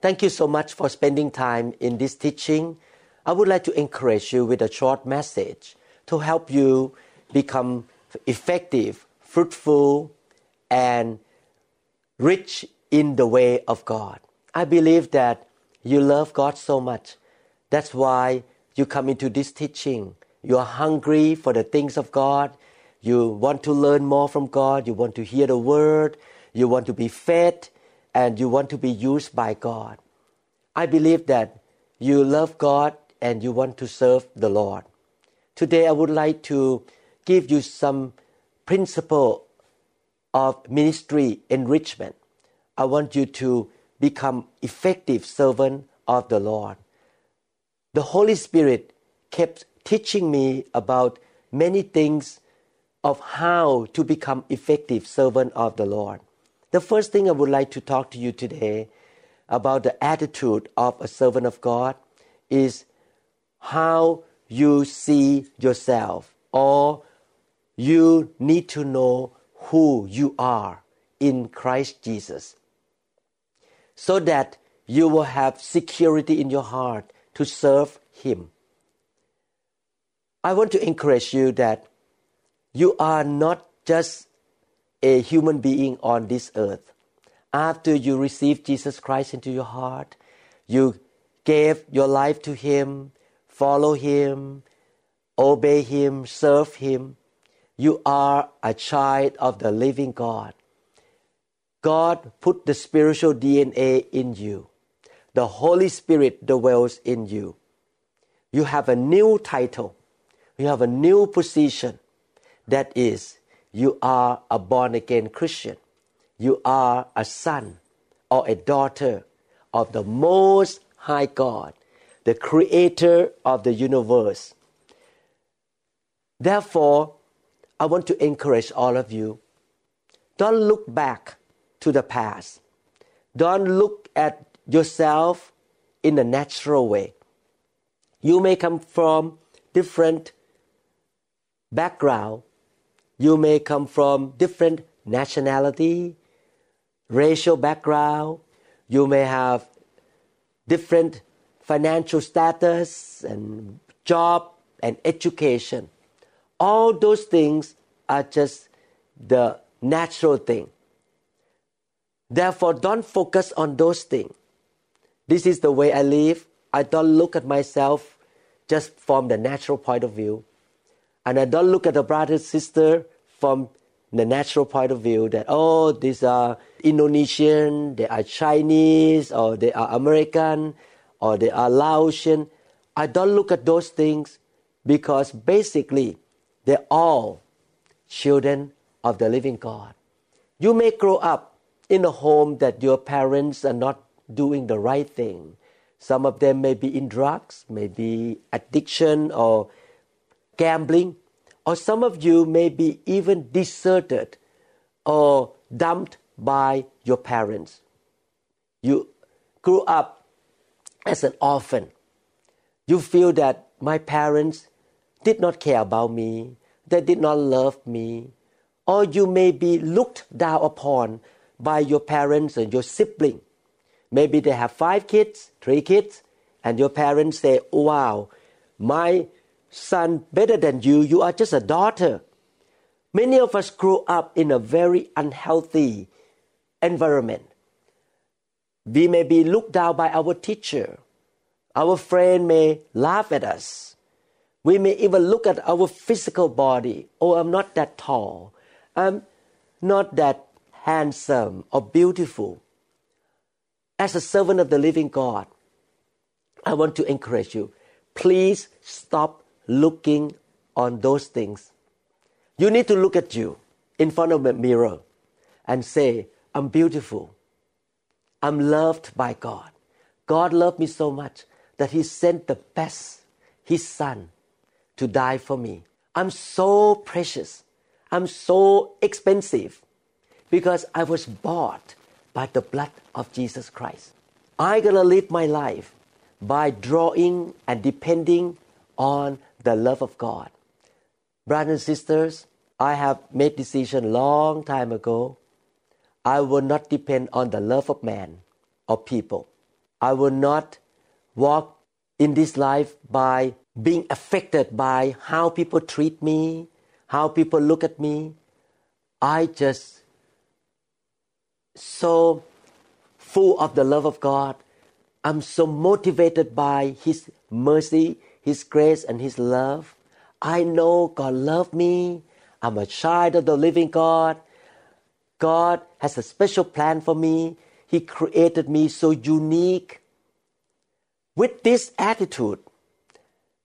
Thank you so much for spending time in this teaching. I would like to encourage you with a short message to help you become effective, fruitful, and rich in the way of God. I believe that you love God so much. That's why you come into this teaching. You are hungry for the things of God. You want to learn more from God. You want to hear the word. You want to be fed and you want to be used by God. I believe that you love God and you want to serve the Lord. Today I would like to give you some principle of ministry enrichment. I want you to become effective servant of the Lord. The Holy Spirit kept teaching me about many things of how to become effective servant of the Lord. The first thing I would like to talk to you today about the attitude of a servant of God is how you see yourself or you need to know who you are in Christ Jesus so that you will have security in your heart to serve Him. I want to encourage you that you are not just a human being on this earth. After you receive Jesus Christ into your heart, you gave your life to Him, follow Him, obey Him, serve Him. You are a child of the living God. God put the spiritual DNA in you. The Holy Spirit dwells in you. You have a new title. You have a new position. That is you are a born again Christian. You are a son or a daughter of the Most High God, the Creator of the universe. Therefore, I want to encourage all of you don't look back to the past. Don't look at yourself in a natural way. You may come from different background you may come from different nationality, racial background. You may have different financial status and job and education. All those things are just the natural thing. Therefore, don't focus on those things. This is the way I live. I don't look at myself just from the natural point of view. And I don't look at the brother sister from the natural point of view that oh these are Indonesian, they are Chinese, or they are American, or they are Laotian. I don't look at those things because basically they're all children of the living God. You may grow up in a home that your parents are not doing the right thing. Some of them may be in drugs, maybe addiction or gambling, or some of you may be even deserted or dumped by your parents. You grew up as an orphan. You feel that my parents did not care about me, they did not love me, or you may be looked down upon by your parents and your sibling. Maybe they have five kids, three kids, and your parents say, Wow, my son better than you, you are just a daughter. Many of us grow up in a very unhealthy environment. We may be looked down by our teacher. Our friend may laugh at us. We may even look at our physical body. Oh, I'm not that tall. I'm not that handsome or beautiful. As a servant of the living God, I want to encourage you. Please stop looking on those things. You need to look at you in front of a mirror and say, I'm beautiful. I'm loved by God. God loved me so much. that He sent the best, His Son, to die for me. I'm so precious. I'm so expensive because I was bought by the blood of Jesus Christ. I'm gonna live my life by drawing and depending on the love of God. Brothers and sisters, I have made decision long time ago. I will not depend on the love of man or people. I will not walk in this life by being affected by how people treat me, how people look at me. I just so full of the love of God. I'm so motivated by His mercy, His grace, and His love. I know God loved me. I'm a child of the living God. God has a special plan for me. He created me so unique. With this attitude,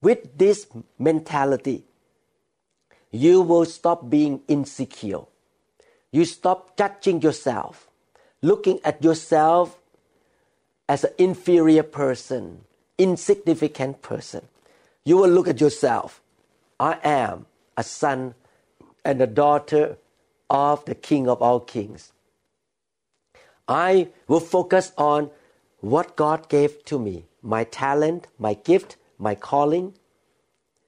with this mentality, you will stop being insecure. You stop judging yourself, looking at yourself as an inferior person, insignificant person. You will look at yourself. I am a son and a daughter of the King of all kings. I will focus on what God gave to me my talent, my gift, my calling.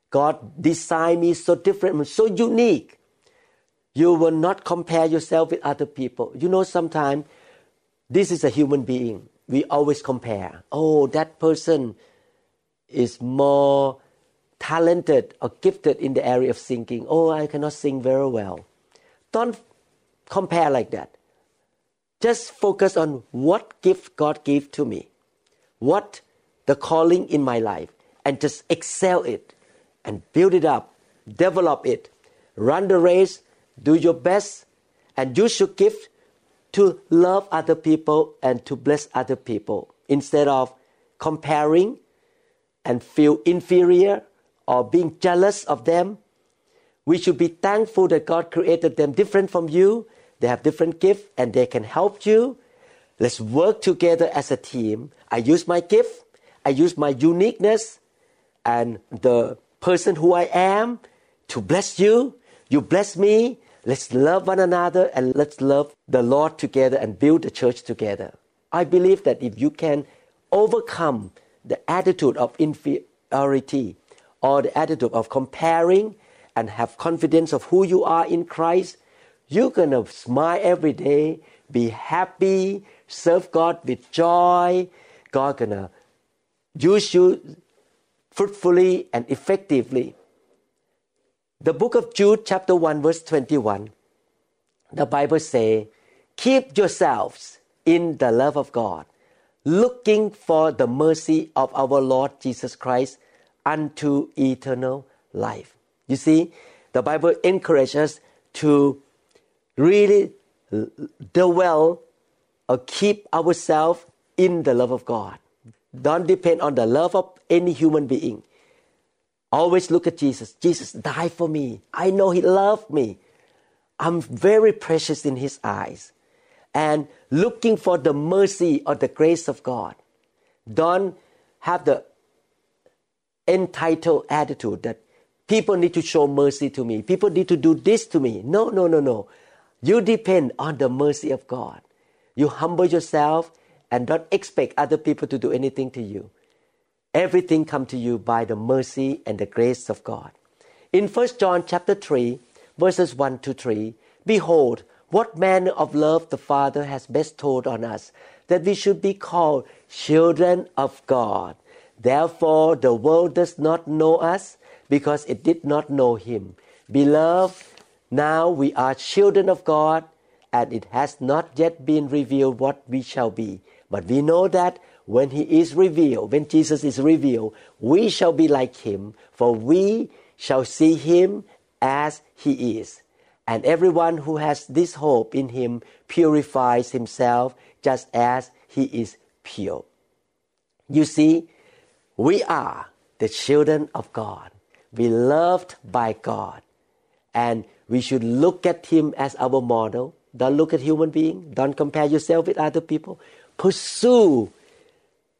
God designed me so different, so unique. You will not compare yourself with other people. You know, sometimes this is a human being. We always compare. Oh, that person is more talented or gifted in the area of singing. Oh, I cannot sing very well. Don't compare like that. Just focus on what gift God gave to me, what the calling in my life, and just excel it and build it up, develop it, run the race, do your best, and use your gift to love other people and to bless other people instead of comparing and feel inferior or being jealous of them. We should be thankful that God created them different from you. They have different gifts and they can help you. Let's work together as a team. I use my gift, I use my uniqueness and the person who I am to bless you. You bless me. Let's love one another and let's love the Lord together and build the church together. I believe that if you can overcome the attitude of inferiority or the attitude of comparing and have confidence of who you are in Christ, you're going to smile every day, be happy, serve God with joy. God going to use you fruitfully and effectively. The book of Jude chapter 1 verse 21 the Bible say keep yourselves in the love of God looking for the mercy of our Lord Jesus Christ unto eternal life. You see, the Bible encourages us to really dwell or keep ourselves in the love of God. Don't depend on the love of any human being. Always look at Jesus. Jesus died for me. I know He loved me. I'm very precious in His eyes. And looking for the mercy or the grace of God. Don't have the entitled attitude that people need to show mercy to me. People need to do this to me. No, no, no, no. You depend on the mercy of God. You humble yourself and don't expect other people to do anything to you. Everything come to you by the mercy and the grace of God. In 1 John chapter 3, verses 1 to 3, behold, what manner of love the Father has bestowed on us, that we should be called children of God. Therefore, the world does not know us because it did not know Him. Beloved, now we are children of God, and it has not yet been revealed what we shall be. But we know that when He is revealed, when Jesus is revealed, we shall be like Him, for we shall see Him as He is. And everyone who has this hope in Him purifies himself just as He is pure. You see, we are the children of God. We loved by God. And we should look at Him as our model. Don't look at human being. Don't compare yourself with other people. Pursue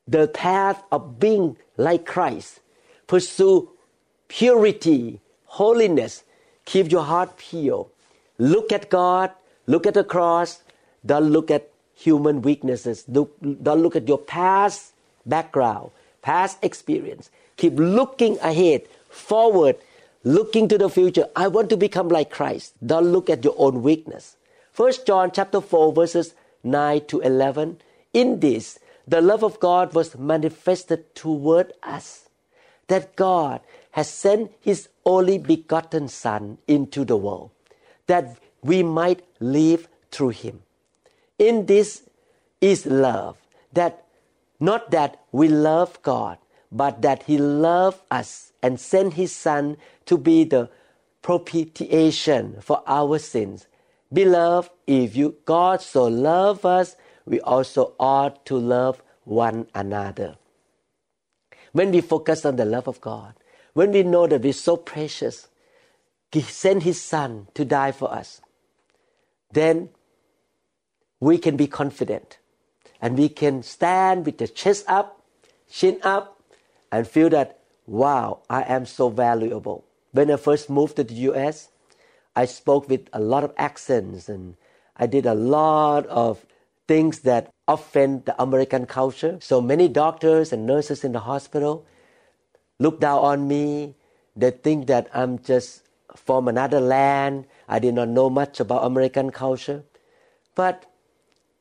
the path of being like Christ. Pursue purity, holiness. Keep your heart pure. Look at God. Look at the cross. Don't look at human weaknesses. Don't look at your past background, past experience. Keep looking ahead, forward, looking to the future. I want to become like Christ. Don't look at your own weakness. First John chapter 4 verses 9 to 11. In this, the love of God was manifested toward us, that God has sent his only begotten Son into the world, that we might live through him. In this is love, that not that we love God, but that he loved us and sent his Son to be the propitiation for our sins. Beloved, if you God so love us, we also ought to love one another. When we focus on the love of God, when we know that we're so precious, He sent His Son to die for us, then we can be confident and we can stand with the chest up, chin up, and feel that, wow, I am so valuable. When I first moved to the US, I spoke with a lot of accents and I did a lot of things that offend the American culture. So many doctors and nurses in the hospital look down on me. They think that I'm just from another land. I did not know much about American culture. But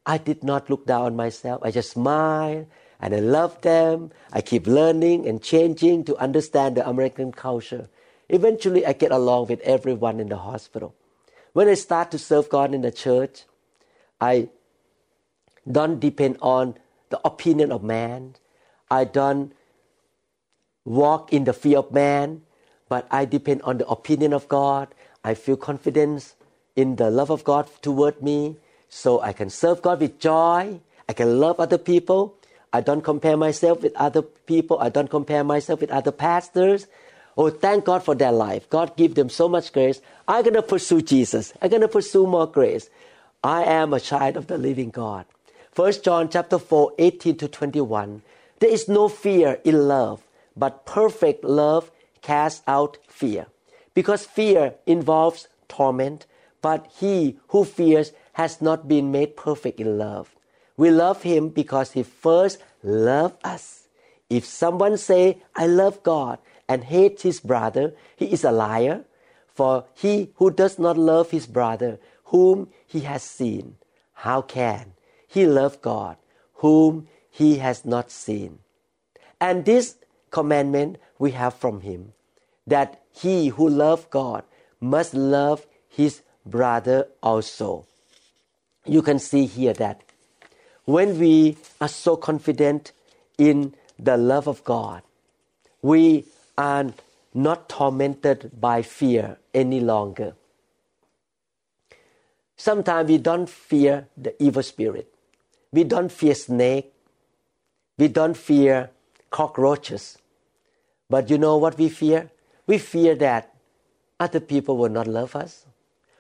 I did not look down on myself. I just smile and I love them. I keep learning and changing to understand the American culture. Eventually, I get along with everyone in the hospital. When I start to serve God in the church, I don't depend on the opinion of man. I don't walk in the fear of man, but I depend on the opinion of God. I feel confidence in the love of God toward me, so I can serve God with joy. I can love other people. I don't compare myself with other people. I don't compare myself with other pastors. Oh, thank God for their life. God give them so much grace. I'm going to pursue Jesus. I'm going to pursue more grace. I am a child of the living God. 1 John chapter 4, 18 to 21. There is no fear in love, but perfect love casts out fear. Because fear involves torment, but he who fears has not been made perfect in love. We love him because he first loved us. If someone say, I love God and hate his brother, he is a liar. For he who does not love his brother, whom he has seen, how can he love God, whom he has not seen? And this commandment we have from him, that he who loves God must love his brother also. You can see here that when we are so confident in the love of God, we are not tormented by fear any longer. Sometimes we don't fear the evil spirit. We don't fear snake. We don't fear cockroaches. But you know what we fear? We fear that other people will not love us.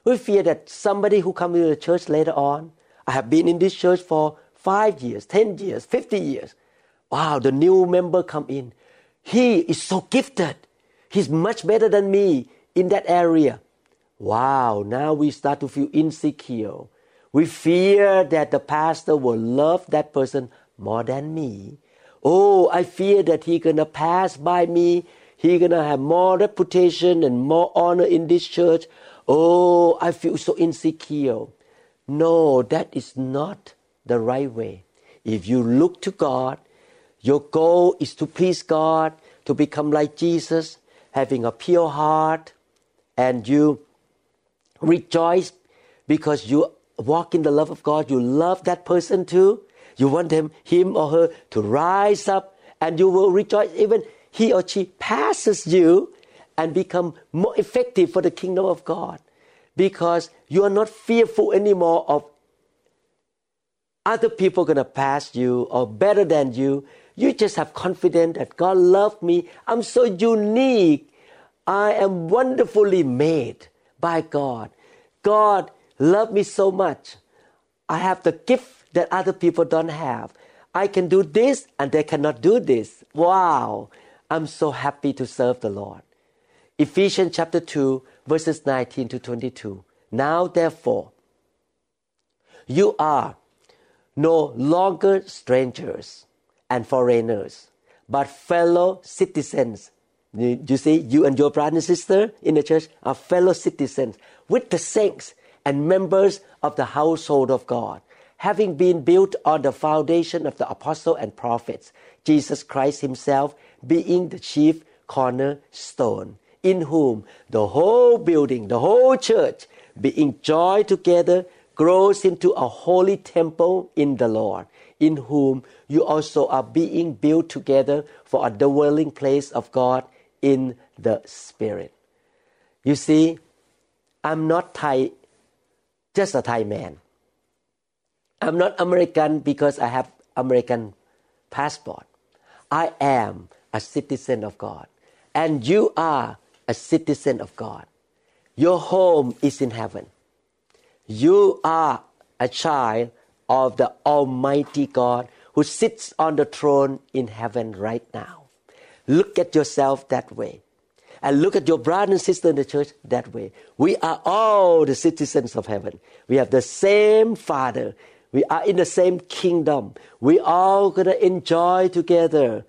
We fear that somebody who comes to the church later on, I have been in this church for five years, ten years, fifty years. Wow, the new member come in. He is so gifted. He's much better than me in that area. Wow, now we start to feel insecure. We fear that the pastor will love that person more than me. Oh, I fear that he gonna pass by me. He gonna have more reputation and more honor in this church. Oh, I feel so insecure. No, that is not the right way. If you look to God, your goal is to please God, to become like Jesus, having a pure heart, and you rejoice because you walk in the love of God. You love that person too. You want him, him or her to rise up, and you will rejoice even he or she passes you and become more effective for the kingdom of God because you are not fearful anymore of other people going to pass you or better than you. You just have confidence that God loved me. I'm so unique. I am wonderfully made by God. God loved me so much. I have the gift that other people don't have. I can do this and they cannot do this. Wow. I'm so happy to serve the Lord. Ephesians chapter 2, verses 19 to 22. Now, therefore, you are no longer strangers and foreigners, but fellow citizens. You see, you and your brother and sister in the church are fellow citizens with the saints and members of the household of God, having been built on the foundation of the apostle and prophets, Jesus Christ Himself being the chief cornerstone, in whom the whole building, the whole church, being joined together, grows into a holy temple in the Lord, in whom you also are being built together for a dwelling place of God in the Spirit. You see, I'm not Thai, just a Thai man. I'm not American because I have American passport. I am a citizen of God. And you are a citizen of God. Your home is in heaven. You are a child of the Almighty God who sits on the throne in heaven right now. Look at yourself that way. And look at your brother and sister in the church that way. We are all the citizens of heaven. We have the same Father. We are in the same kingdom. We all gonna enjoy together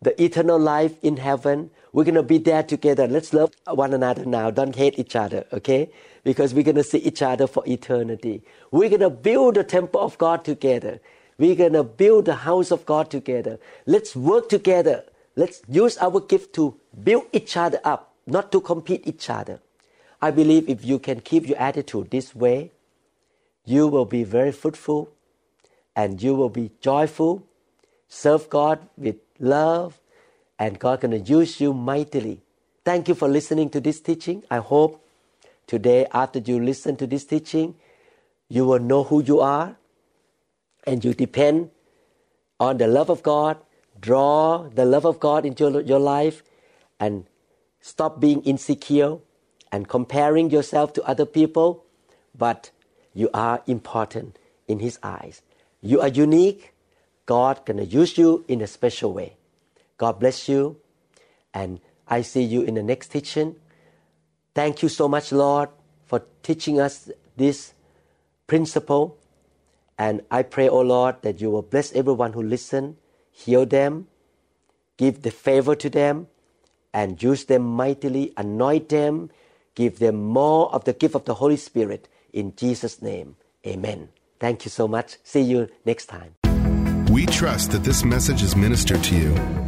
the eternal life in heaven. We're gonna be there together. Let's love one another now. Don't hate each other, okay? Because we're gonna see each other for eternity. We're gonna build the temple of God together. We're gonna build the house of God together. Let's work together Let's use our gift to build each other up, not to compete each other. I believe if you can keep your attitude this way, you will be very fruitful and you will be joyful, serve God with love, and God gonna use you mightily. Thank you for listening to this teaching. I hope today, after you listen to this teaching, you will know who you are and you depend on the love of God draw the love of God into your life and stop being insecure and comparing yourself to other people, but you are important in His eyes. You are unique. God gonna use you in a special way. God bless you, and I see you in the next teaching. Thank you so much, Lord, for teaching us this principle. And I pray, O oh Lord, that you will bless everyone who listen heal them, give the favor to them, and use them mightily, anoint them, give them more of the gift of the Holy Spirit. In Jesus' name, amen. Thank you so much. See you next time. We trust that this message is ministered to you.